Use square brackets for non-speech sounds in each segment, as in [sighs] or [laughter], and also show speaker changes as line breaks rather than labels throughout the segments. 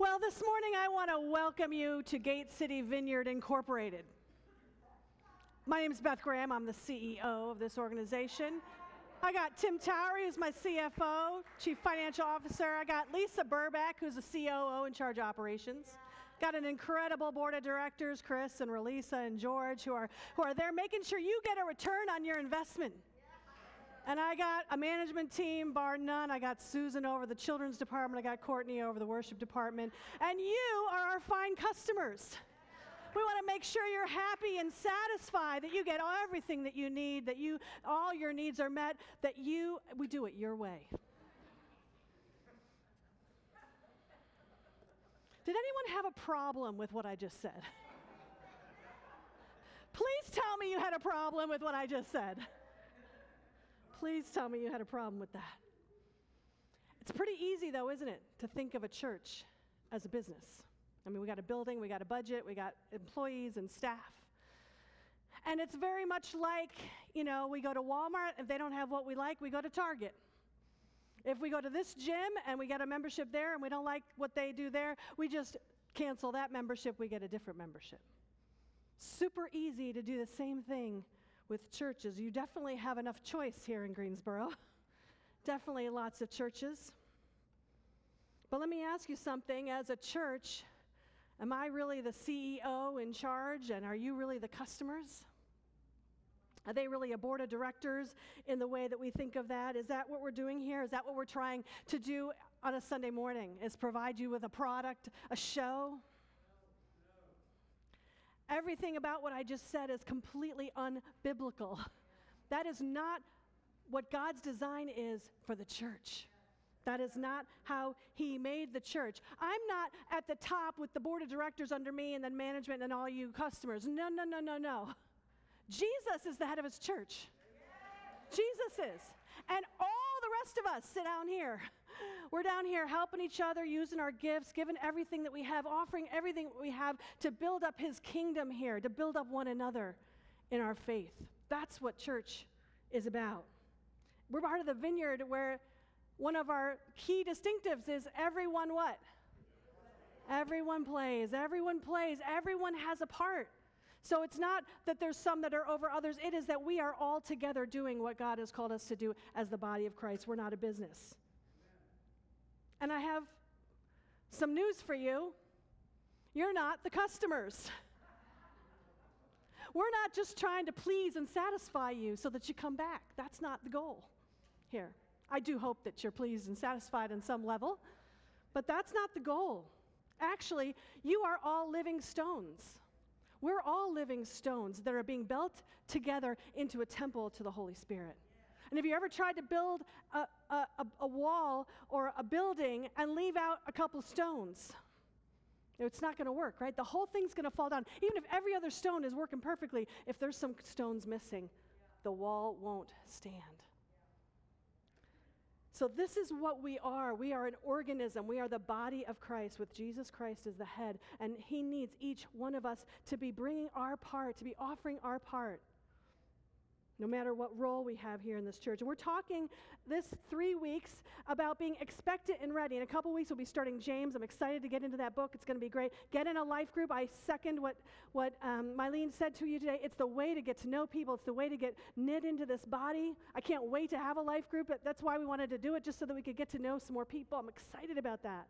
Well, this morning I want to welcome you to Gate City Vineyard Incorporated. My name is Beth Graham. I'm the CEO of this organization. I got Tim Towery, who's my CFO, Chief Financial Officer. I got Lisa Burback, who's the COO in charge of operations. Got an incredible board of directors, Chris and Relisa and George, who are, who are there making sure you get a return on your investment. And I got a management team, bar none. I got Susan over the children's department. I got Courtney over the worship department. And you are our fine customers. We want to make sure you're happy and satisfied, that you get everything that you need, that you all your needs are met, that you we do it your way. Did anyone have a problem with what I just said? Please tell me you had a problem with what I just said. Please tell me you had a problem with that. It's pretty easy, though, isn't it, to think of a church as a business? I mean, we got a building, we got a budget, we got employees and staff. And it's very much like, you know, we go to Walmart, if they don't have what we like, we go to Target. If we go to this gym and we get a membership there and we don't like what they do there, we just cancel that membership, we get a different membership. Super easy to do the same thing with churches. You definitely have enough choice here in Greensboro. [laughs] definitely lots of churches. But let me ask you something as a church, am I really the CEO in charge and are you really the customers? Are they really a board of directors in the way that we think of that? Is that what we're doing here? Is that what we're trying to do on a Sunday morning? Is provide you with a product, a show? Everything about what I just said is completely unbiblical. [laughs] That is not what God's design is for the church. That is not how He made the church. I'm not at the top with the board of directors under me and then management and all you customers. No, no, no, no, no. Jesus is the head of His church. Jesus is. And all the rest of us sit down here. We're down here helping each other, using our gifts, giving everything that we have, offering everything we have to build up His kingdom here, to build up one another in our faith. That's what church is about. We're part of the vineyard where one of our key distinctives is everyone what? Everyone plays. Everyone plays. Everyone has a part. So it's not that there's some that are over others, it is that we are all together doing what God has called us to do as the body of Christ. We're not a business. And I have some news for you you're not the customers. We're not just trying to please and satisfy you so that you come back. That's not the goal here. I do hope that you're pleased and satisfied on some level, but that's not the goal. Actually, you are all living stones. We're all living stones that are being built together into a temple to the Holy Spirit. And have you ever tried to build a, a, a, wall or a building and leave out a couple stones? It's not going to work, right? The whole thing's going to fall down. Even if every other stone is working perfectly, if there's some stones missing, the wall won't stand. So, this is what we are. We are an organism. We are the body of Christ with Jesus Christ as the head. And He needs each one of us to be bringing our part, to be offering our part no matter what role we have here in this church. And we're talking this three weeks about being expectant and ready. In a couple weeks, we'll be starting James. I'm excited to get into that book. It's going to be great. Get in a life group. I second what, what um, Mylene said to you today. It's the way to get to know people, it's the way to get knit into this body. I can't wait to have a life group. That's why we wanted to do it, just so that we could get to know some more people. I'm excited about that.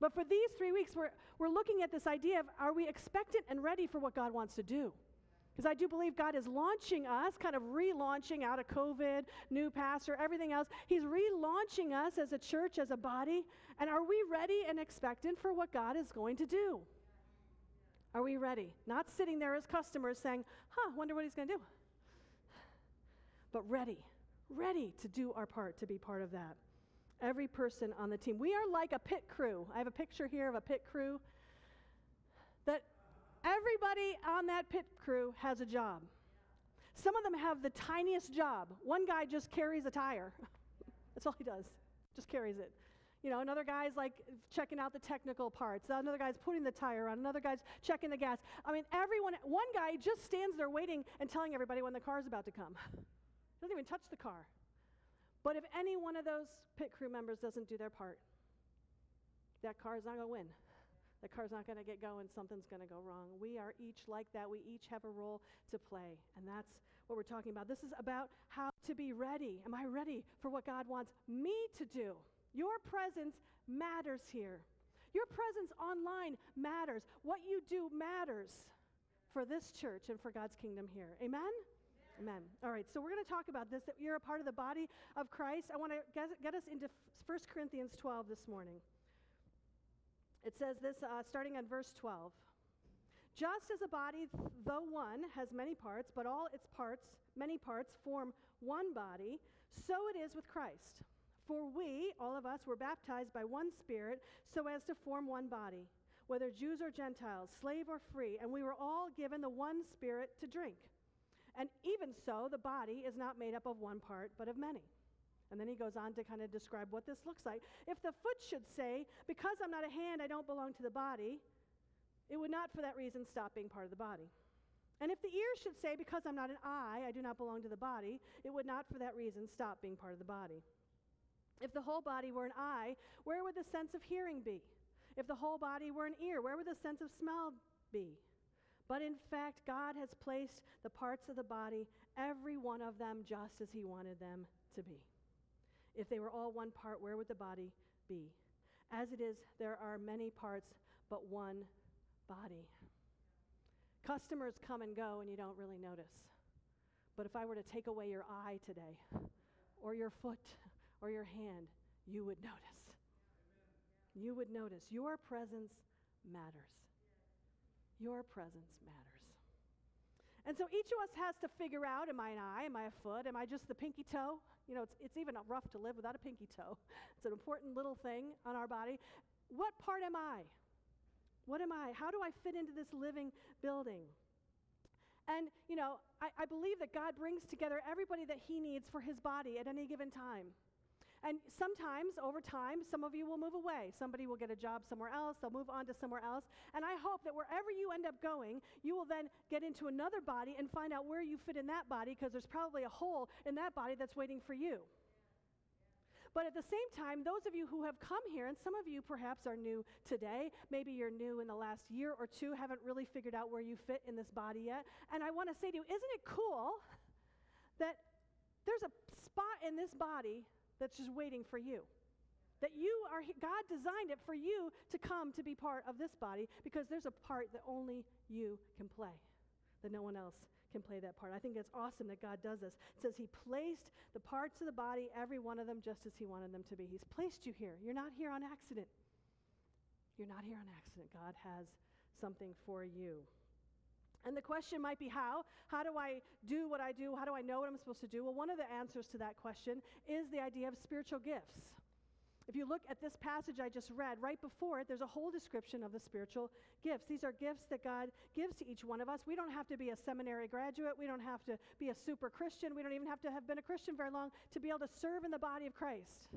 But for these three weeks, we're, we're looking at this idea of are we expectant and ready for what God wants to do? Because I do believe God is launching us, kind of relaunching out of COVID, new pastor, everything else. He's relaunching us as a church, as a body. And are we ready and expectant for what God is going to do? Are we ready? Not sitting there as customers saying, huh, wonder what he's going to do. But ready, ready to do our part, to be part of that. Every person on the team. We are like a pit crew. I have a picture here of a pit crew that Everybody on that pit crew has a job. Some of them have the tiniest job. One guy just carries a tire. [laughs] That's all he does, just carries it. You know, another guy's like checking out the technical parts. Another guy's putting the tire on. Another guy's checking the gas. I mean, everyone, one guy just stands there waiting and telling everybody when the car's about to come. [laughs] Doesn't even touch the car. But if any one of those pit crew members doesn't do their part, that car is not going to win. The car's not going to get going, something's going to go wrong. We are each like that. We each have a role to play. And that's what we're talking about. This is about how to be ready. Am I ready for what God wants me to do? Your presence matters here. Your presence online matters. What you do matters for this church and for God's kingdom here. Amen? Amen. All right, so we're going to talk about this that you're a part of the body of Christ. I want to get, get us into 1 Corinthians 12 this morning. It says this uh, starting on verse 12. Just as a body, though one, has many parts, but all its parts, many parts, form one body, so it is with Christ. For we, all of us, were baptized by one Spirit so as to form one body, whether Jews or Gentiles, slave or free, and we were all given the one Spirit to drink. And even so, the body is not made up of one part, but of many. And then he goes on to kind of describe what this looks like. If the foot should say, Because I'm not a hand, I don't belong to the body, it would not for that reason stop being part of the body. And if the ear should say, Because I'm not an eye, I do not belong to the body, it would not for that reason stop being part of the body. If the whole body were an eye, where would the sense of hearing be? If the whole body were an ear, where would the sense of smell be? But in fact, God has placed the parts of the body, every one of them, just as He wanted them to be. If they were all one part, where would the body be? As it is, there are many parts, but one body. Customers come and go, and you don't really notice. But if I were to take away your eye today, or your foot, or your hand, you would notice. You would notice. Your presence matters. Your presence matters. And so each of us has to figure out am I an eye? Am I a foot? Am I just the pinky toe? You know, it's, it's even rough to live without a pinky toe. [laughs] It's an important little thing on our body. What part am I? What am I? How do I fit into this living building? And, you know, I, I believe that God brings together everybody that He needs for His body at any given time. And sometimes, over time, some of you will move away. Somebody will get a job somewhere else, they'll move on to somewhere else. And I hope that wherever you end up going, you will then get into another body and find out where you fit in that body because there's probably a hole in that body that's waiting for you. But at the same time, those of you who have come here, and some of you perhaps are new today, maybe you're new in the last year or two, haven't really figured out where you fit in this body yet. And I want to say to you, isn't it cool that there's a spot in this body that's just waiting for you. That you are, God designed it for you to come to be part of this body because there's a part that only you can play, that no one else can play that part. I think it's awesome that God does this. It says He placed the parts of the body, every one of them, just as He wanted them to be. He's placed you here. You're not here on accident. You're not here on accident. God has something for you. And the question might be how? How do I do what I do? How do I know what I'm supposed to do? Well, one of the answers to that question is the idea of spiritual gifts. If you look at this passage I just read, right before it, there's a whole description of the spiritual gifts. These are gifts that God gives to each one of us. We don't have to be a seminary graduate. We don't have to be a super Christian. We don't even have to have been a Christian very long to be able to serve in the body of Christ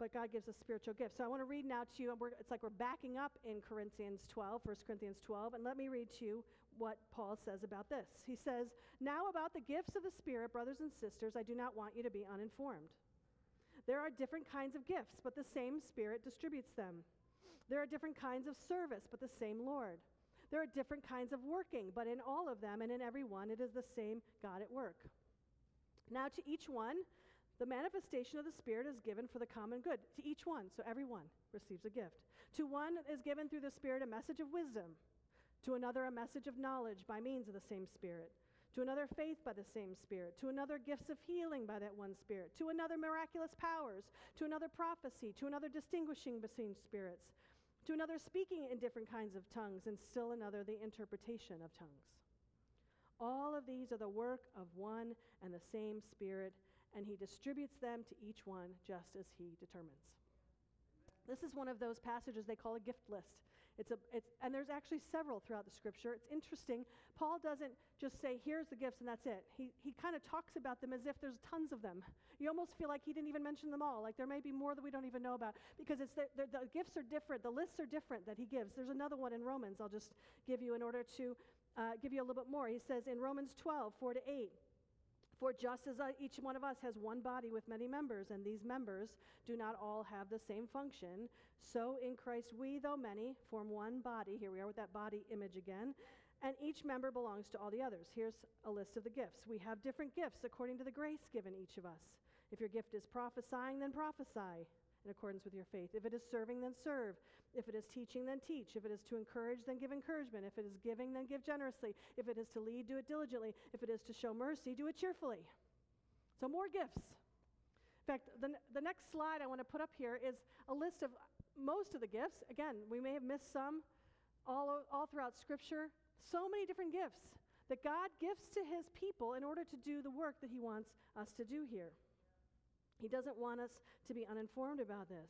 but God gives us spiritual gifts. So I want to read now to you, and it's like we're backing up in Corinthians 12, 1 Corinthians 12, and let me read to you what Paul says about this. He says, Now about the gifts of the Spirit, brothers and sisters, I do not want you to be uninformed. There are different kinds of gifts, but the same Spirit distributes them. There are different kinds of service, but the same Lord. There are different kinds of working, but in all of them and in every one, it is the same God at work. Now, to each one, the manifestation of the Spirit is given for the common good to each one, so everyone receives a gift. To one is given through the Spirit a message of wisdom, to another a message of knowledge by means of the same Spirit, to another faith by the same Spirit, to another gifts of healing by that one Spirit, to another miraculous powers, to another prophecy, to another distinguishing between spirits, to another speaking in different kinds of tongues, and still another the interpretation of tongues. All of these are the work of one and the same Spirit and he distributes them to each one just as he determines. This is one of those passages they call a gift list. It's a, it's, and there's actually several throughout the scripture. It's interesting. Paul doesn't just say, here's the gifts and that's it. He, he kind of talks about them as if there's tons of them. You almost feel like he didn't even mention them all. Like there may be more that we don't even know about because it's the, the, the gifts are different. The lists are different that he gives. There's another one in Romans I'll just give you in order to uh, give you a little bit more. He says in Romans 12, 4 to 8, For just as uh, each one of us has one body with many members, and these members do not all have the same function, so in Christ we, though many, form one body. Here we are with that body image again. And each member belongs to all the others. Here's a list of the gifts. We have different gifts according to the grace given each of us. If your gift is prophesying, then prophesy in accordance with your faith. If it is serving, then serve. If it is teaching, then teach. If it is to encourage, then give encouragement. If it is giving, then give generously. If it is to lead, do it diligently. If it is to show mercy, do it cheerfully. So, more gifts. In fact, the, the next slide I want to put up here is a list of most of the gifts. Again, we may have missed some all, all throughout Scripture. So many different gifts that God gives to his people in order to do the work that he wants us to do here. He doesn't want us to be uninformed about this.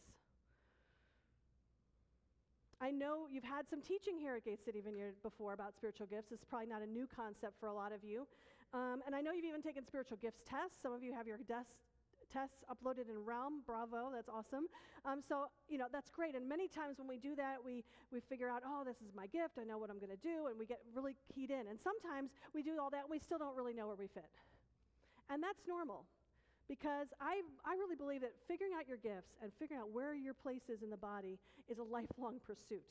I know you've had some teaching here at Gate City Vineyard before about spiritual gifts. It's probably not a new concept for a lot of you. Um, and I know you've even taken spiritual gifts tests. Some of you have your desk tests uploaded in Realm. Bravo, that's awesome. Um, so, you know, that's great. And many times when we do that, we, we figure out, oh, this is my gift. I know what I'm going to do. And we get really keyed in. And sometimes we do all that and we still don't really know where we fit. And that's normal because I, I really believe that figuring out your gifts and figuring out where your place is in the body is a lifelong pursuit.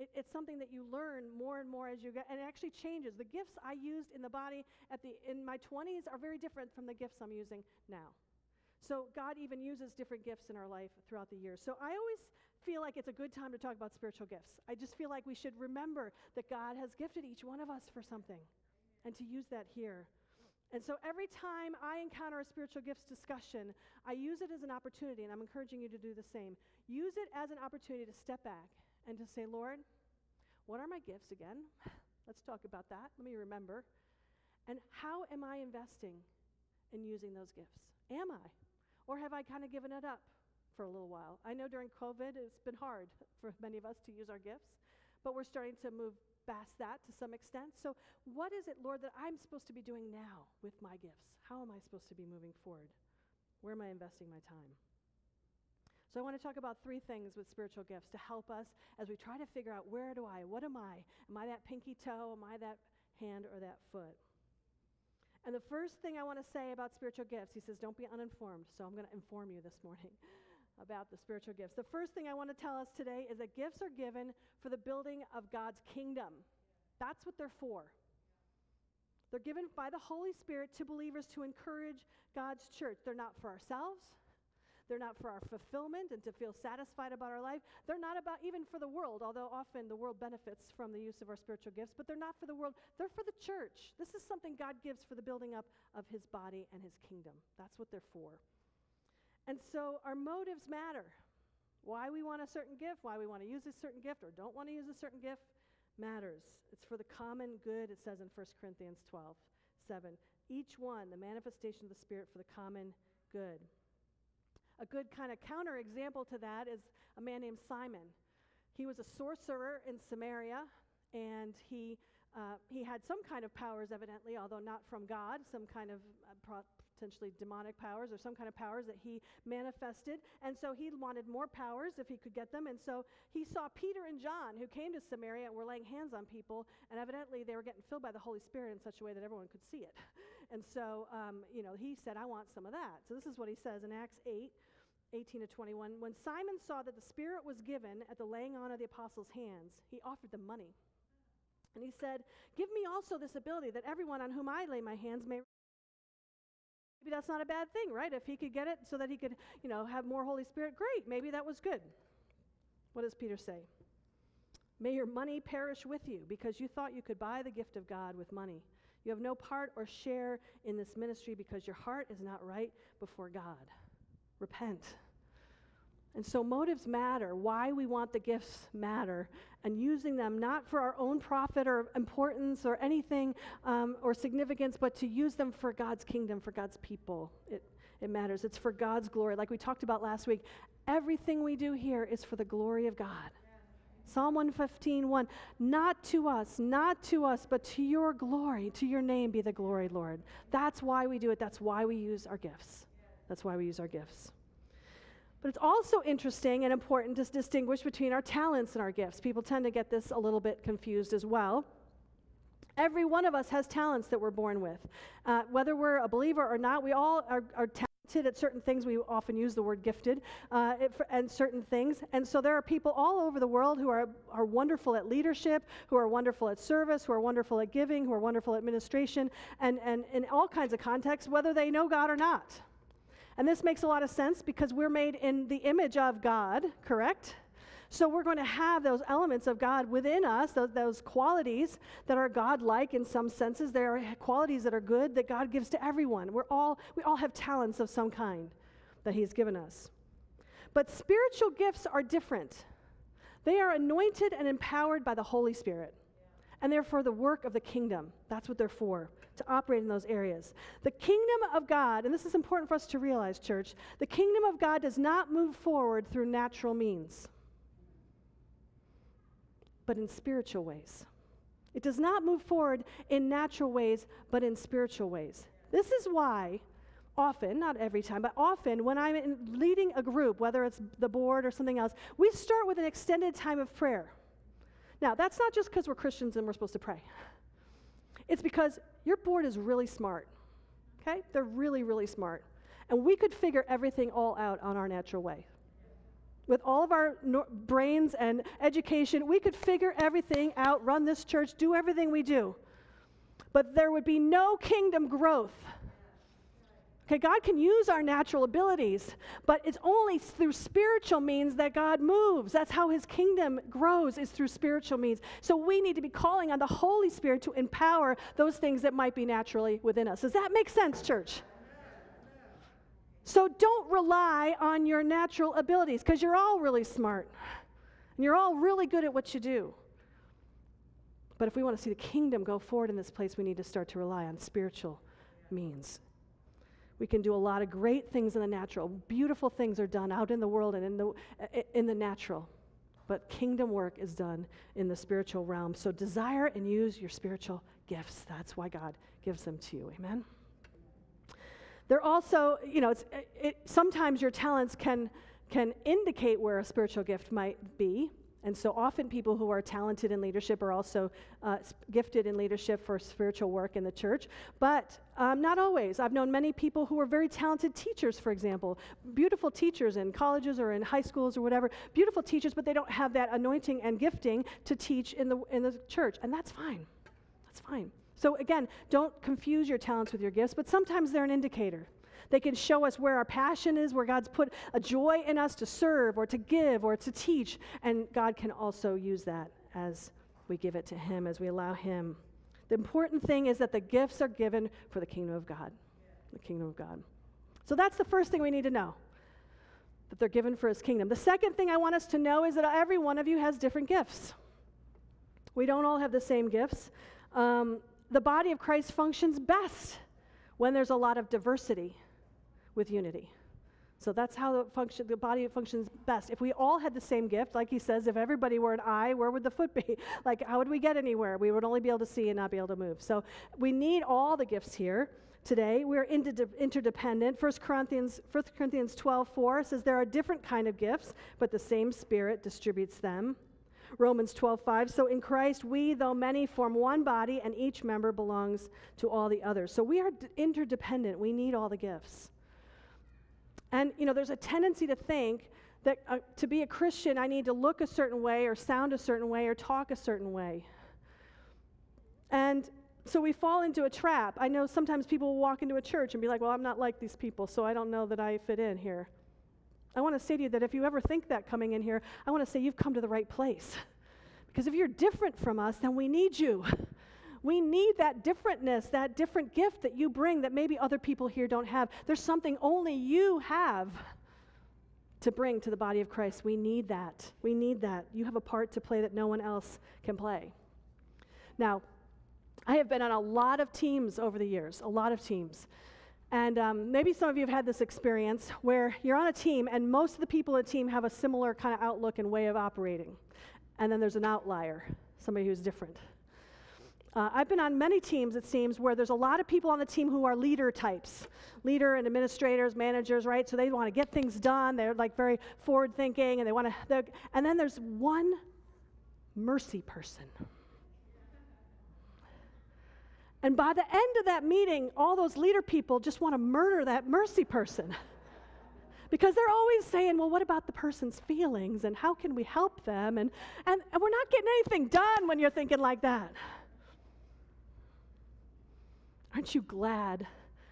It, it's something that you learn more and more as you get, and it actually changes. The gifts I used in the body at the, in my 20s are very different from the gifts I'm using now. So God even uses different gifts in our life throughout the years. So I always feel like it's a good time to talk about spiritual gifts. I just feel like we should remember that God has gifted each one of us for something and to use that here. And so every time I encounter a spiritual gifts discussion, I use it as an opportunity, and I'm encouraging you to do the same. Use it as an opportunity to step back and to say, Lord, what are my gifts again? [sighs] Let's talk about that. Let me remember. And how am I investing in using those gifts? Am I? Or have I kind of given it up for a little while? I know during COVID it's been hard [laughs] for many of us to use our gifts, but we're starting to move past that to some extent. So, what is it, Lord, that I'm supposed to be doing now with my gifts? How am I supposed to be moving forward? Where am I investing my time? So, I want to talk about three things with spiritual gifts to help us as we try to figure out where do I, what am I? Am I that pinky toe? Am I that hand or that foot? And the first thing I want to say about spiritual gifts, he says, don't be uninformed. So I'm going to inform you this morning about the spiritual gifts. The first thing I want to tell us today is that gifts are given for the building of God's kingdom. That's what they're for. They're given by the Holy Spirit to believers to encourage God's church. They're not for ourselves. They're not for our fulfillment and to feel satisfied about our life. They're not about even for the world, although often the world benefits from the use of our spiritual gifts, but they're not for the world. They're for the church. This is something God gives for the building up of his body and his kingdom. That's what they're for. And so our motives matter. Why we want a certain gift, why we want to use a certain gift or don't want to use a certain gift matters. It's for the common good, it says in 1 Corinthians 12, 7. Each one, the manifestation of the Spirit for the common good. A good kind of counter example to that is a man named Simon. He was a sorcerer in Samaria, and he, uh, he had some kind of powers, evidently, although not from God, some kind of uh, potentially demonic powers or some kind of powers that he manifested. And so he wanted more powers if he could get them. And so he saw Peter and John, who came to Samaria and were laying hands on people, and evidently they were getting filled by the Holy Spirit in such a way that everyone could see it. [laughs] And so, um, you know, he said, I want some of that. So this is what he says in Acts 8. 18 to 21. When Simon saw that the Spirit was given at the laying on of the apostles' hands, he offered them money. And he said, Give me also this ability that everyone on whom I lay my hands may. Maybe that's not a bad thing, right? If he could get it so that he could, you know, have more Holy Spirit, great. Maybe that was good. What does Peter say? May your money perish with you because you thought you could buy the gift of God with money. You have no part or share in this ministry because your heart is not right before God repent. And so motives matter. Why we want the gifts matter. And using them not for our own profit or importance or anything um, or significance, but to use them for God's kingdom, for God's people. It, it matters. It's for God's glory. Like we talked about last week, everything we do here is for the glory of God. Psalm 115, 1. Not to us, not to us, but to your glory, to your name be the glory, Lord. That's why we do it. That's why we use our gifts. That's why we use our gifts. But it's also interesting and important to distinguish between our talents and our gifts. People tend to get this a little bit confused as well. Every one of us has talents that we're born with. Uh, whether we're a believer or not, we all are, are talented at certain things. We often use the word gifted uh, and certain things. And so there are people all over the world who are, are wonderful at leadership, who are wonderful at service, who are wonderful at giving, who are wonderful at administration, and, and in all kinds of contexts, whether they know God or not. And this makes a lot of sense because we're made in the image of God, correct? So we're going to have those elements of God within us, those, those qualities that are God-like in some senses. There are qualities that are good that God gives to everyone. We're all, we all have talents of some kind that He's given us. But spiritual gifts are different. They are anointed and empowered by the Holy Spirit. And they're for the work of the kingdom. That's what they're for, to operate in those areas. The kingdom of God, and this is important for us to realize, church, the kingdom of God does not move forward through natural means but in spiritual ways. It does not move forward in natural ways, but in spiritual ways. This is why often, not every time, but often when I'm leading a group, whether it's the board or something else, we start with an extended time of prayer. Now, that's not just because we're Christians and we're supposed to pray. It's because your board is really smart. Okay? They're really, really smart. And we could figure everything all out on our natural way with all of our no- brains and education, we could figure everything out, run this church, do everything we do. But there would be no kingdom growth. Okay, God can use our natural abilities, but it's only through spiritual means that God moves. That's how his kingdom grows, is through spiritual means. So we need to be calling on the Holy Spirit to empower those things that might be naturally within us. Does that make sense, church? So don't rely on your natural abilities because you're all really smart and you're all really good at what you do. But if we want to see the kingdom go forward in this place, we need to start to rely on spiritual means. We can do a lot of great things in the natural. Beautiful things are done out in the world and in the, in the natural. But kingdom work is done in the spiritual realm. So desire and use your spiritual gifts. That's why God gives them to you. Amen? They're also, you know, it, it, sometimes your talents can, can indicate where a spiritual gift might be. And so often people who are talented in leadership are also uh, gifted in leadership for spiritual work in the church. But um, not always. I've known many people who are very talented teachers, for example, beautiful teachers in colleges or in high schools or whatever, beautiful teachers, but they don't have that anointing and gifting to teach in the, in the church. And that's fine. That's fine. So, again, don't confuse your talents with your gifts, but sometimes they're an indicator. They can show us where our passion is, where God's put a joy in us to serve or to give or to teach. And God can also use that as we give it to Him, as we allow Him. The important thing is that the gifts are given for the kingdom of God. The kingdom of God. So that's the first thing we need to know that they're given for His kingdom. The second thing I want us to know is that every one of you has different gifts. We don't all have the same gifts. Um, the body of Christ functions best when there's a lot of diversity with unity. So that's how the, function, the body functions best. If we all had the same gift, like he says, if everybody were an eye, where would the foot be? [laughs] like, how would we get anywhere? We would only be able to see and not be able to move. So we need all the gifts here today. We're interdependent. 1 Corinthians, 1 Corinthians 12, 4 says there are different kind of gifts, but the same Spirit distributes them. Romans 12:5. So in Christ we though many form one body and each member belongs to all the others. So we are d- interdependent. We need all the gifts. And you know there's a tendency to think that uh, to be a Christian I need to look a certain way or sound a certain way or talk a certain way. And so we fall into a trap. I know sometimes people will walk into a church and be like, "Well, I'm not like these people, so I don't know that I fit in here." I want to say to you that if you ever think that coming in here, I want to say you've come to the right place. Because if you're different from us, then we need you. We need that differentness, that different gift that you bring that maybe other people here don't have. There's something only you have to bring to the body of Christ. We need that. We need that. You have a part to play that no one else can play. Now, I have been on a lot of teams over the years, a lot of teams. And um, maybe some of you have had this experience where you're on a team and most of the people in the team have a similar kind of outlook and way of operating. And then there's an outlier, somebody who's different. Uh, I've been on many teams, it seems, where there's a lot of people on the team who are leader types leader and administrators, managers, right? So they want to get things done. They're like very forward thinking and they want to, and then there's one mercy person And by the end of that meeting, all those leader people just want to murder that mercy person. because they're always saying, well, what about the person's feelings and how can we help them? And, and, and we're not getting anything done when you're thinking like that. Aren't you glad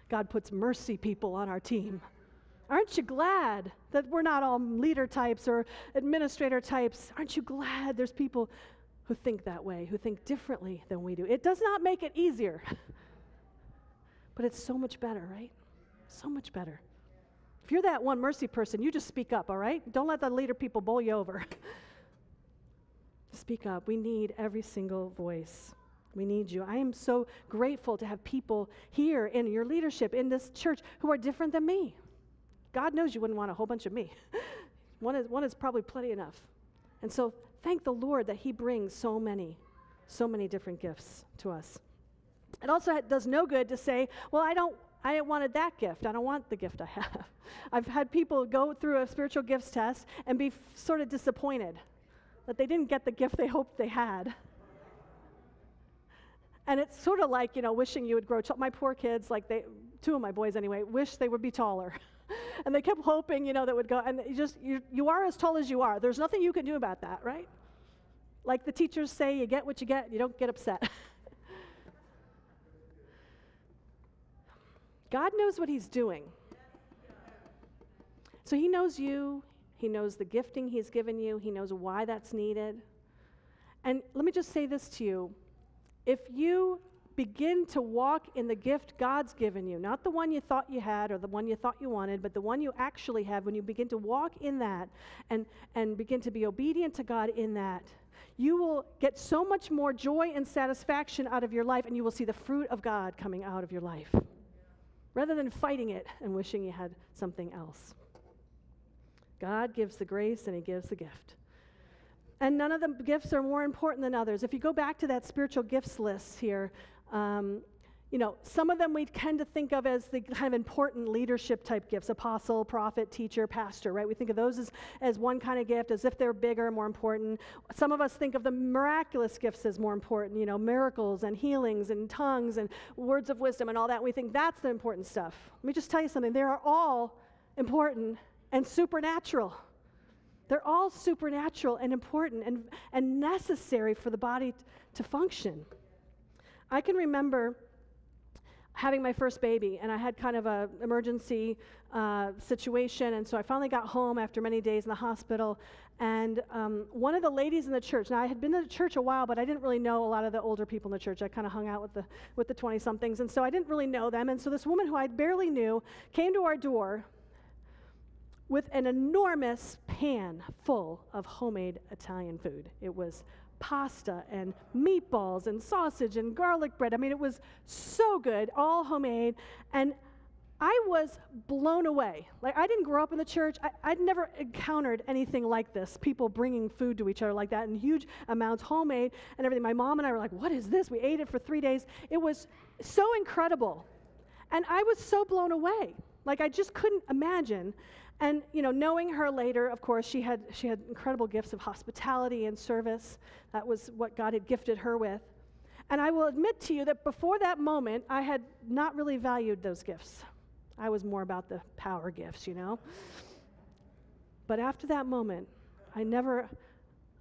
God puts mercy people on our team? Aren't you glad that we're not all leader types or administrator types? Aren't you glad there's people who think that way, who think differently than we do? It does not make it easier, [laughs] but it's so much better, right? So much better. If you're that one mercy person, you just speak up, all right? Don't let the leader people bowl you over. [laughs] speak up. We need every single voice. We need you. I am so grateful to have people here in your leadership in this church who are different than me. God knows you wouldn't want a whole bunch of me. [laughs] one, is, one is probably plenty enough. And so thank the Lord that He brings so many, so many different gifts to us. It also does no good to say, well, I don't, I wanted that gift. I don't want the gift I have. [laughs] I've had people go through a spiritual gifts test and be f- sort of disappointed that they didn't get the gift they hoped they had. And it's sort of like, you know, wishing you would grow tall. My poor kids, like they, two of my boys anyway, wish they would be taller. [laughs] and they kept hoping, you know, that would go. And you just, you, you are as tall as you are. There's nothing you can do about that, right? Like the teachers say, you get what you get, you don't get upset. [laughs] God knows what He's doing. So He knows you, He knows the gifting He's given you, He knows why that's needed. And let me just say this to you if you begin to walk in the gift God's given you, not the one you thought you had or the one you thought you wanted, but the one you actually have, when you begin to walk in that and, and begin to be obedient to God in that, you will get so much more joy and satisfaction out of your life, and you will see the fruit of God coming out of your life rather than fighting it and wishing you had something else. God gives the grace and He gives the gift. And none of the gifts are more important than others. If you go back to that spiritual gifts list here, um, you know, some of them we tend to think of as the kind of important leadership type gifts apostle, prophet, teacher, pastor, right? We think of those as, as one kind of gift, as if they're bigger, more important. Some of us think of the miraculous gifts as more important, you know, miracles and healings and tongues and words of wisdom and all that. We think that's the important stuff. Let me just tell you something they are all important and supernatural. They're all supernatural and important and, and necessary for the body t- to function. I can remember having my first baby, and I had kind of an emergency uh, situation, and so I finally got home after many days in the hospital. And um, one of the ladies in the church, now I had been in the church a while, but I didn't really know a lot of the older people in the church. I kind of hung out with the with the 20 somethings, and so I didn't really know them. And so this woman who I barely knew came to our door with an enormous pan full of homemade Italian food. It was pasta and meatballs and sausage and garlic bread. I mean, it was so good, all homemade. And I was blown away. Like, I didn't grow up in the church. I, would never encountered anything like this people bringing food to each other like that in huge amounts, homemade and everything. My mom and I were like, what is this? We ate it for three days. It was so incredible. And I was so blown away. Like, I just couldn't imagine and you know, knowing her later, of course, she had she had incredible gifts of hospitality and service. That was what God had gifted her with. And I will admit to you that before that moment, I had not really valued those gifts. I was more about the power gifts, you know. But after that moment, I never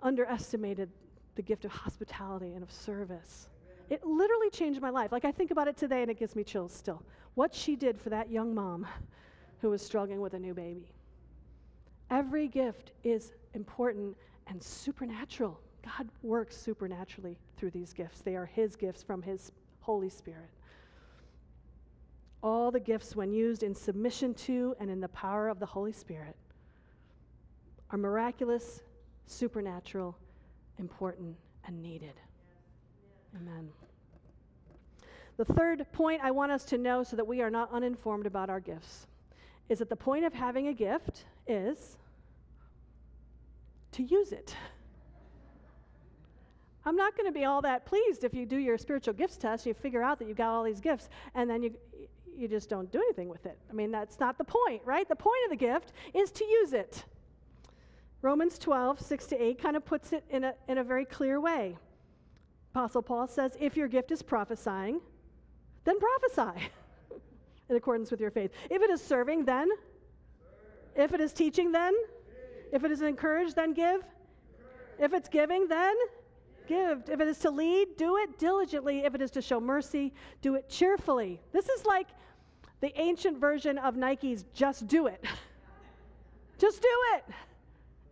underestimated the gift of hospitality and of service. It literally changed my life. Like I think about it today and it gives me chills still. What she did for that young mom who was struggling with a new baby. Every gift is important and supernatural. God works supernaturally through these gifts. They are His gifts from His Holy Spirit. All the gifts, when used in submission to and in the power of the Holy Spirit, are miraculous, supernatural, important, and needed. Amen. The third point I want us to know so that we are not uninformed about our gifts is that the point of having a gift is to use it. I'm not going to be all that pleased if you do your spiritual gifts test, you figure out that you've got all these gifts, and then you, you just don't do anything with it. I mean, that's not the point, right? The point of the gift is to use it. Romans 12, 6 to 8 kind of puts it in a, in a very clear way. Apostle Paul says, if your gift is prophesying, then prophesy [laughs] in accordance with your faith. If it is serving, then. If it is teaching, then. If it is encouraged, then give. If it's giving, then give. If it is to lead, do it diligently. If it is to show mercy, do it cheerfully. This is like the ancient version of Nike's just do it. [laughs] just do it.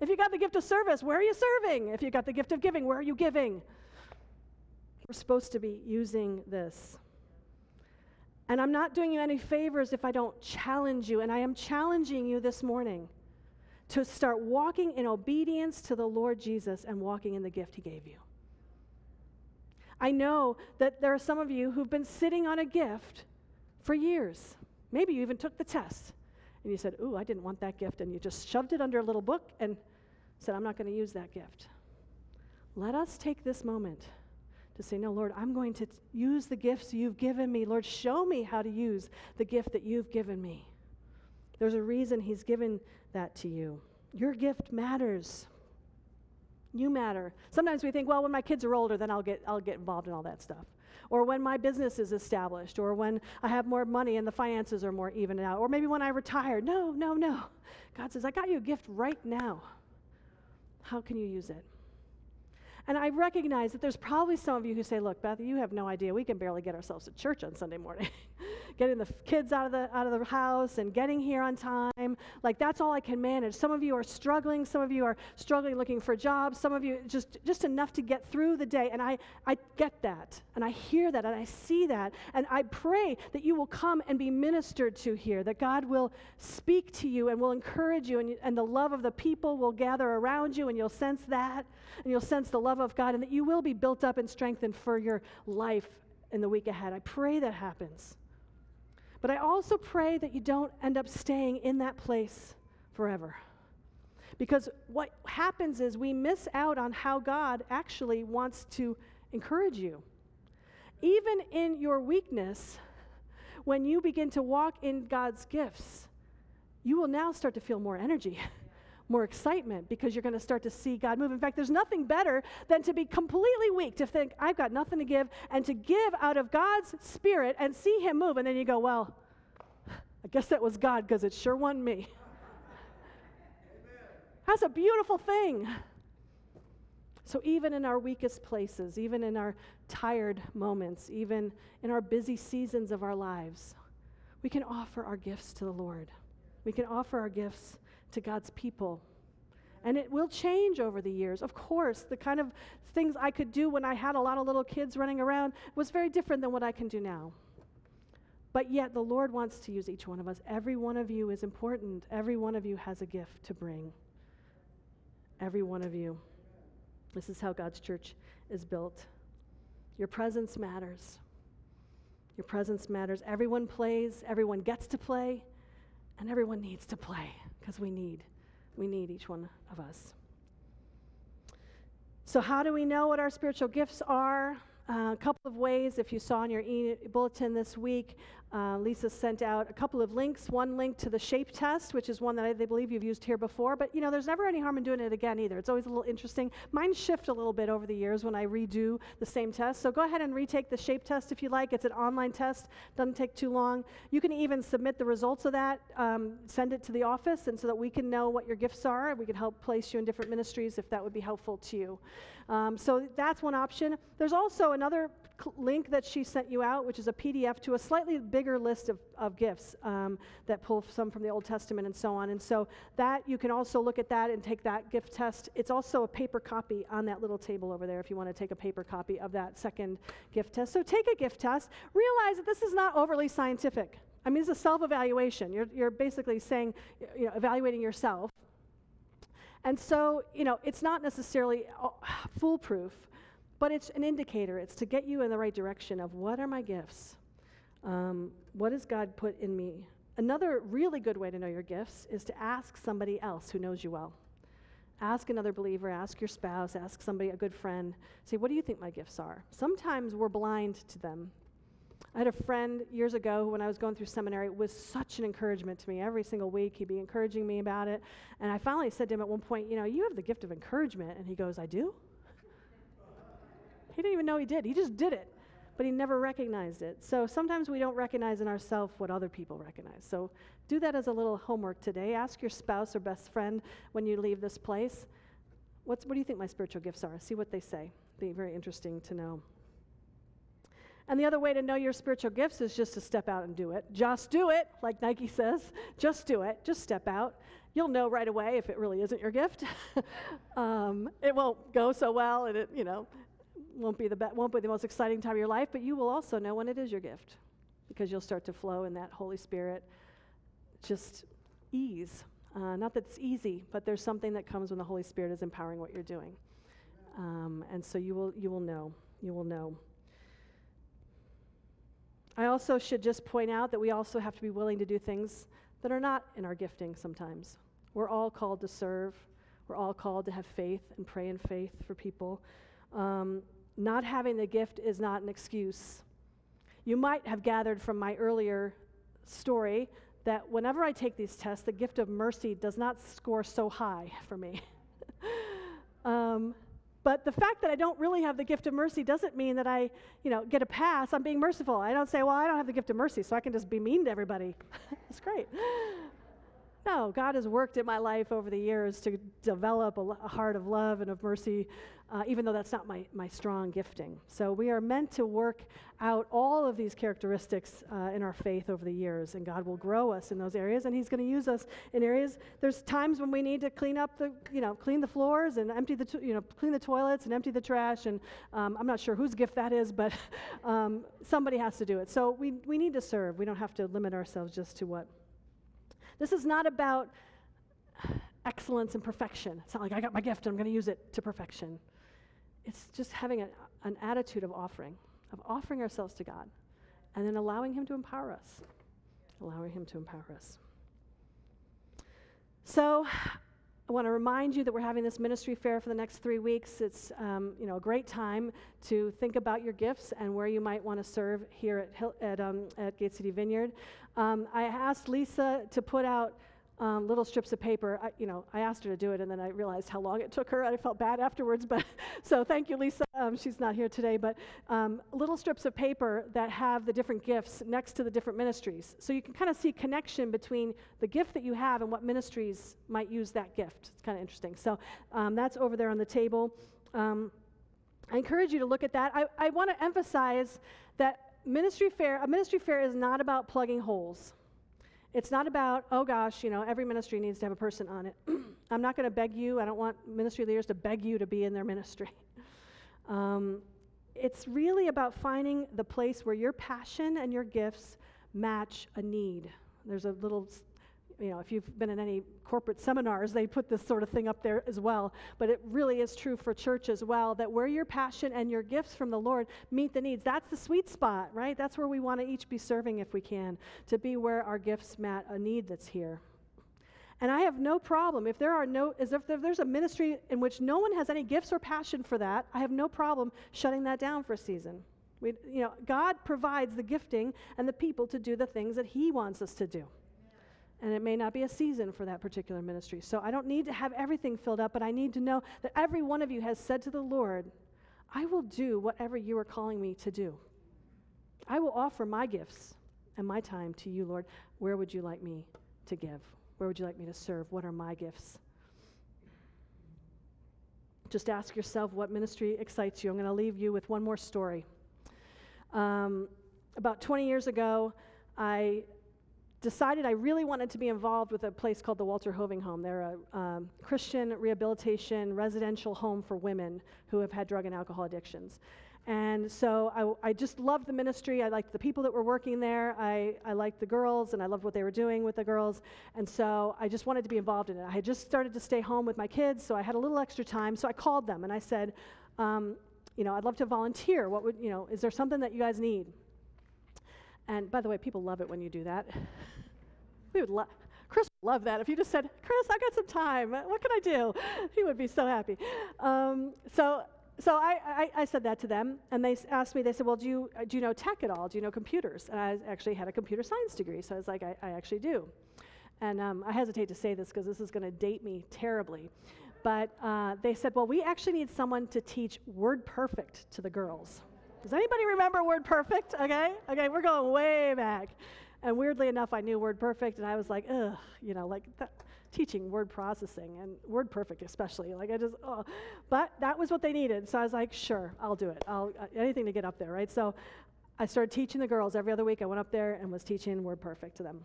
If you got the gift of service, where are you serving? If you got the gift of giving, where are you giving? We're supposed to be using this. And I'm not doing you any favors if I don't challenge you. And I am challenging you this morning to start walking in obedience to the Lord Jesus and walking in the gift He gave you. I know that there are some of you who've been sitting on a gift for years. Maybe you even took the test and you said, Ooh, I didn't want that gift. And you just shoved it under a little book and said, I'm not going to use that gift. Let us take this moment to say, No, Lord, I'm going to use the gifts you've given me. Lord, show me how to use the gift that you've given me. There's a reason He's given that to you. Your gift matters. You matter. Sometimes we think, well, when my kids are older, then I'll get, I'll get involved in all that stuff. Or when my business is established, or when I have more money and the finances are more even out, or maybe when I retire. No, no, no. God says, I got you a gift right now. How can you use it? And I recognize that there's probably some of you who say, Look, Beth, you have no idea. We can barely get ourselves to church on Sunday morning. [laughs] [laughs] getting the kids out of the, out of the house and getting here on time. Like, that's all I can manage. Some of you are struggling. Some of you are struggling looking for jobs. Some of you just, just enough to get through the day. And I, I get that. And I hear that. And I see that. And I pray that you will come and be ministered to here, that God will speak to you and will encourage you. And, and the love of the people will gather around you. And you'll sense that. And you'll sense the love love of God and that you will be built up and strengthened for your life in the week ahead. I pray that happens. But I also pray that you don't end up staying in that place forever. Because what happens is we miss out on how God actually wants to encourage you. Even in your weakness, when you begin to walk in God's gifts, you will now start to feel more energy. [laughs] more excitement because you're going to start to see God move. In fact, there's nothing better than to be completely weak, to think, I've got nothing to give, and to give out of God's Spirit and see Him move. And then you go, Well, I guess that was God because it sure wasn't me. That's a beautiful thing. So, even in our weakest places, even in our tired moments, even in our busy seasons of our lives, we can offer our gifts to the Lord. We can offer our gifts to God's people. And it will change over the years. Of course, the kind of things I could do when I had a lot of little kids running around was very different than what I can do now. But yet, the Lord wants to use each one of us. Every one of you is important. Every one of you has a gift to bring. Every one of you. This is how God's church is built. Your presence matters. Your presence matters. Everyone plays, everyone gets to play, and everyone needs to play because we need we need each one of us. So, how do we know what our spiritual gifts are? Uh, a couple of ways, if you saw in your e- bulletin this week, uh, Lisa sent out a couple of links. One link to the shape test, which is one that I they believe you've used here before. But you know, there's never any harm in doing it again either. It's always a little interesting. Mine shift a little bit over the years when I redo the same test. So go ahead and retake the shape test if you like. It's an online test. Doesn't take too long. You can even submit the results of that. Um, send it to the office, and so that we can know what your gifts are. We can help place you in different ministries if that would be helpful to you. Um, so that's one option. There's also another link that she sent you out, which is a PDF to a slightly bigger list of, of gifts um, that pull some from the Old Testament and so on. And so that you can also look at that and take that gift test. It's also a paper copy on that little table over there if you want to take a paper copy of that second gift test. So take a gift test. Realize that this is not overly scientific. I mean, it's a self evaluation. You're, you're basically saying, you know, evaluating yourself. And so, you know, it's not necessarily uh, foolproof, but it's an indicator. It's to get you in the right direction of what are my gifts? Um, what has God put in me? Another really good way to know your gifts is to ask somebody else who knows you well. Ask another believer, ask your spouse, ask somebody, a good friend. Say, what do you think my gifts are? Sometimes we're blind to them. I had a friend years ago when I was going through seminary. It was such an encouragement to me. Every single week, he'd be encouraging me about it. And I finally said to him at one point, You know, you have the gift of encouragement. And he goes, I do? He didn't even know he did. He just did it. but he never recognized it. So sometimes we don't recognize in ourselves what other people recognize. So do that as a little homework today. Ask your spouse or best friend when you leave this place, What's, what do you think my spiritual gifts are? See what they say. Be very interesting to know. And the other way to know your spiritual gifts is just to step out and do it. Just do it, like Nike says. Just do it. Just step out. You'll know right away if it really isn't your gift. [laughs] um, it won't go so well, and it, you know, won't be the be- won't be the most exciting time of your life. But you will also know when it is your gift, because you'll start to flow in that Holy Spirit, just ease. Uh, not that it's easy, but there's something that comes when the Holy Spirit is empowering what you're doing, um, and so you will you will know you will know. I also should just point out that we also have to be willing to do things that are not in our gifting sometimes. We're all called to serve. We're all called to have faith and pray in faith for people. Um, not having the gift is not an excuse. You might have gathered from my earlier story that whenever I take these tests, the gift of mercy does not score so high [laughs] for me. [laughs] um, but the fact that I don't really have the gift of mercy doesn't mean that I, you know, get a pass. I'm being merciful. I don't say, well, I don't have the gift of mercy, so I can just be mean to everybody. [laughs] That's great. No, God has worked in my life over the years to develop a, a heart of love and of mercy, uh, even though that's not my, my strong gifting. So we are meant to work out all of these characteristics uh, in our faith over the years, and God will grow us in those areas, and He's going to use us in areas. There's times when we need to clean up the, you know, clean the floors and empty the, you know, clean the toilets and empty the trash, and um, I'm not sure whose gift that is, but [laughs] um, somebody has to do it. So we, we need to serve. We don't have to limit ourselves just to what this is not about excellence and perfection. It's not like I got my gift and I'm going to use it to perfection. It's just having a, an attitude of offering, of offering ourselves to God, and then allowing Him to empower us. Allowing Him to empower us. So, I want to remind you that we're having this ministry fair for the next three weeks. It's um, you know a great time to think about your gifts and where you might want to serve here at Hill, at, um, at Gate City Vineyard. Um, I asked Lisa to put out um, little strips of paper. I, you know, I asked her to do it, and then I realized how long it took her. I felt bad afterwards, but [laughs] so thank you, Lisa. Um, she's not here today, but um, little strips of paper that have the different gifts next to the different ministries, so you can kind of see connection between the gift that you have and what ministries might use that gift. It's kind of interesting. So um, that's over there on the table. Um, I encourage you to look at that. I, I want to emphasize that ministry fair, a ministry fair is not about plugging holes. It's not about, oh gosh, you know, every ministry needs to have a person on it. [clears throat] I'm not going to beg you. I don't want ministry leaders to beg you to be in their ministry. [laughs] Um, it's really about finding the place where your passion and your gifts match a need. There's a little you know, if you've been in any corporate seminars, they put this sort of thing up there as well. But it really is true for church as well that where your passion and your gifts from the Lord meet the needs, that's the sweet spot, right? That's where we want to each be serving if we can, to be where our gifts match a need that's here. And I have no problem if there are no, as if there's a ministry in which no one has any gifts or passion for that. I have no problem shutting that down for a season. We, you know, God provides the gifting and the people to do the things that He wants us to do and it may not be a season for that particular ministry. So I don't need to have everything filled up, but I need to know that every one of you has said to the Lord, I will do whatever you are calling me to do. I will offer my gifts and my time to you, Lord. Where would you like me to give? Where would you like me to serve? What are my gifts? Just ask yourself what ministry excites you. I'm going to leave you with one more story. Um, about 20 years ago, I decided I really wanted to be involved with a place called the Walter Hoving Home. They're a um, Christian rehabilitation residential home for women who have had drug and alcohol addictions. And so I, I, just loved the ministry. I liked the people that were working there. I, I liked the girls, and I loved what they were doing with the girls. And so I just wanted to be involved in it. I had just started to stay home with my kids, so I had a little extra time. So I called them and I said, um, you know, I'd love to volunteer. What would, you know, is there something that you guys need? And by the way, people love it when you do that. [laughs] we would love. Chris would love that if you just said, "Chris, I got some time. What can I do?" [laughs] He would be so happy. Um, so, so I, I, I, said that to them, and they asked me. They said, "Well, do you do you know tech at all? Do you know computers?" And I actually had a computer science degree, so I was like, "I, I actually do." And um, I hesitate to say this because this is going to date me terribly, but uh, they said, "Well, we actually need someone to teach WordPerfect to the girls." Does anybody remember Word Perfect? Okay, okay, we're going way back. And weirdly enough, I knew Word Perfect, and I was like, ugh, you know, like teaching word processing and Word Perfect especially. Like I just, oh. But that was what they needed, so I was like, sure, I'll do it. I'll uh, anything to get up there, right? So I started teaching the girls every other week. I went up there and was teaching Word Perfect to them.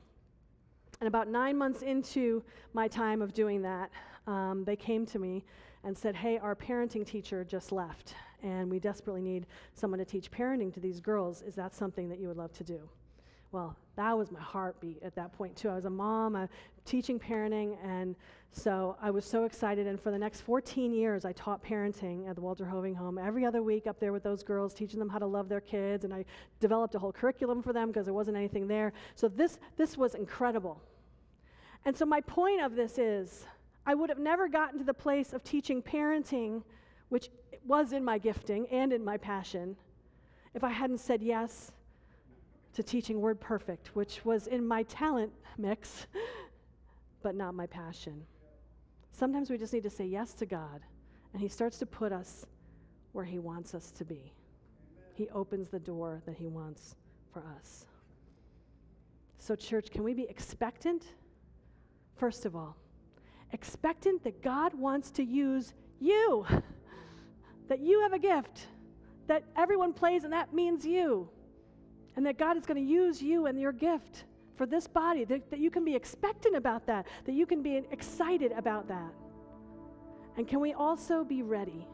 And about nine months into my time of doing that, um, they came to me and said, Hey, our parenting teacher just left, and we desperately need someone to teach parenting to these girls. Is that something that you would love to do? Well, that was my heartbeat at that point, too. I was a mom, I'm teaching parenting, and so I was so excited. And for the next 14 years, I taught parenting at the Walter Hoving Home every other week up there with those girls, teaching them how to love their kids. And I developed a whole curriculum for them because there wasn't anything there. So this, this was incredible. And so my point of this is I would have never gotten to the place of teaching parenting, which was in my gifting and in my passion, if I hadn't said yes to teaching Word Perfect, which was in my talent mix, [laughs] but not my passion. Sometimes we just need to say yes to God, and He starts to put us where He wants us to be. He opens the door that He wants for us. So, church, can we be expectant? First of all, expectant that God wants to use you, [laughs] that you have a gift, that everyone plays, and that means you and that God is going to use you and your gift for this body, that, that you can be expectant about that, that you can be excited about that. And can we also be ready?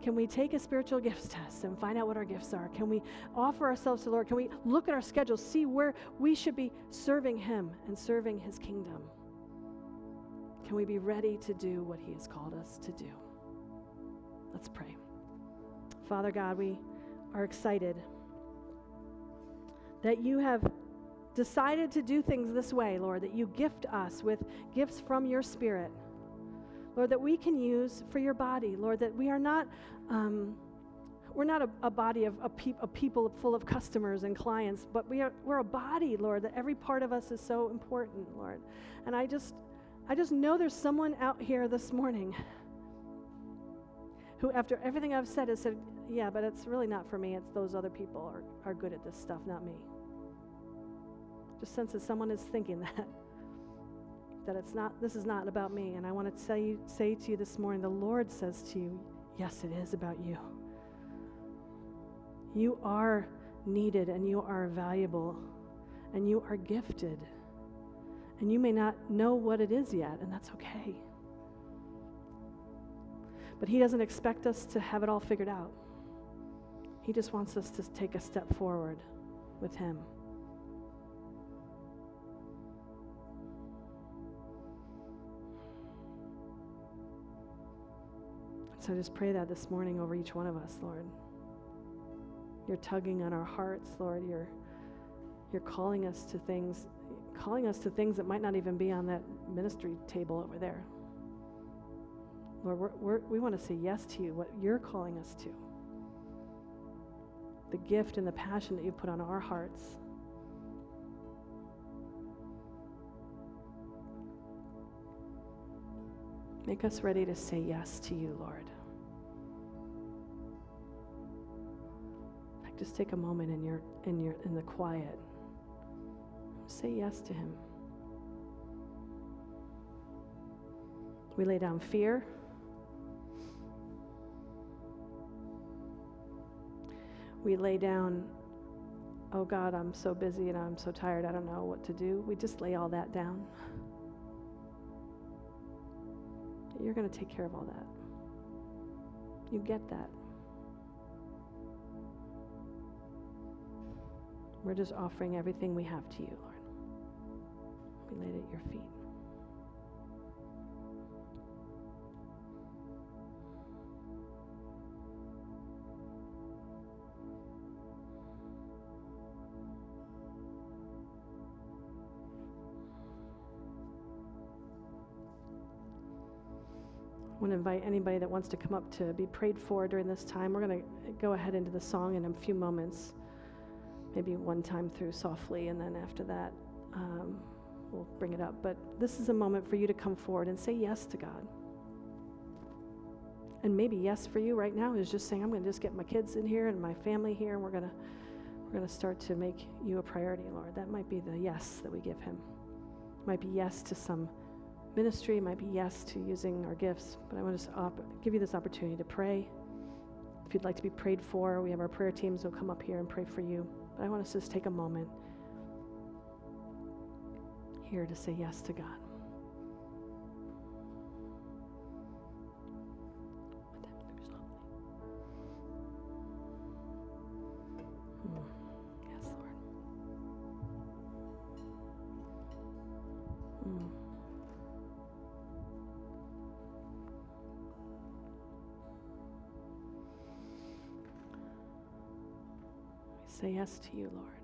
Can we take a spiritual gifts test and find out what our gifts are? Can we offer ourselves to the Lord? Can we look at our schedule, see where we should be serving Him and serving His kingdom? Can we be ready to do what He has called us to do? Let's pray. Father God, we are excited that you have decided to do things this way, Lord, that you gift us with gifts from your Spirit. Lord, that we can use for your body. Lord, that we are not. Um, we're not a, a body of a, a, people full of customers and clients, but we are, we're a body, Lord, that every part of us is so important, Lord. And I just, I just know there's someone out here this morning who, after everything I've said, has said, yeah, but it's really not for me. It's those other people are, are good at this stuff, not me. Just sense that someone is thinking [laughs] that. That it's not, this is not about me. And I want to say, say to you this morning, the Lord says to you, yes, it is about you. You are needed and you are valuable and you are gifted. And you may not know what it is yet, and that's okay. But He doesn't expect us to have it all figured out. He just wants us to take a step forward with Him. So I just pray that this morning over each one of us, Lord. You're tugging on our hearts, Lord. You're, you're calling us to things, calling us to things that might not even be on that ministry table over there. Lord, we're, we're, we want to say yes to you, what you're calling us to. The gift and the passion that you put on our hearts. Make us ready to say yes to you, Lord. Just take a moment in your in your in the quiet. Say yes to him. We lay down fear. We lay down, oh God, I'm so busy and I'm so tired, I don't know what to do. We just lay all that down. You're going to take care of all that. You get that. We're just offering everything we have to you, Lord. We lay it at your feet. Want to invite anybody that wants to come up to be prayed for during this time. We're going to go ahead into the song in a few moments maybe one time through softly, and then after that, um, we'll bring it up. But this is a moment for you to come forward and say yes to God. And maybe yes for you right now is just saying, I'm going to just get my kids in here and my family here, and we're going to we're going to start to make you a priority, Lord. That might be the yes that we give Him. It might be yes to some ministry, might be yes to using our gifts. But I want to op- give you this opportunity to pray. If you'd like to be prayed for, we have our prayer teams who'll come up here and pray for you. But I want us to just take a moment here to say yes to God. Yes to you, Lord.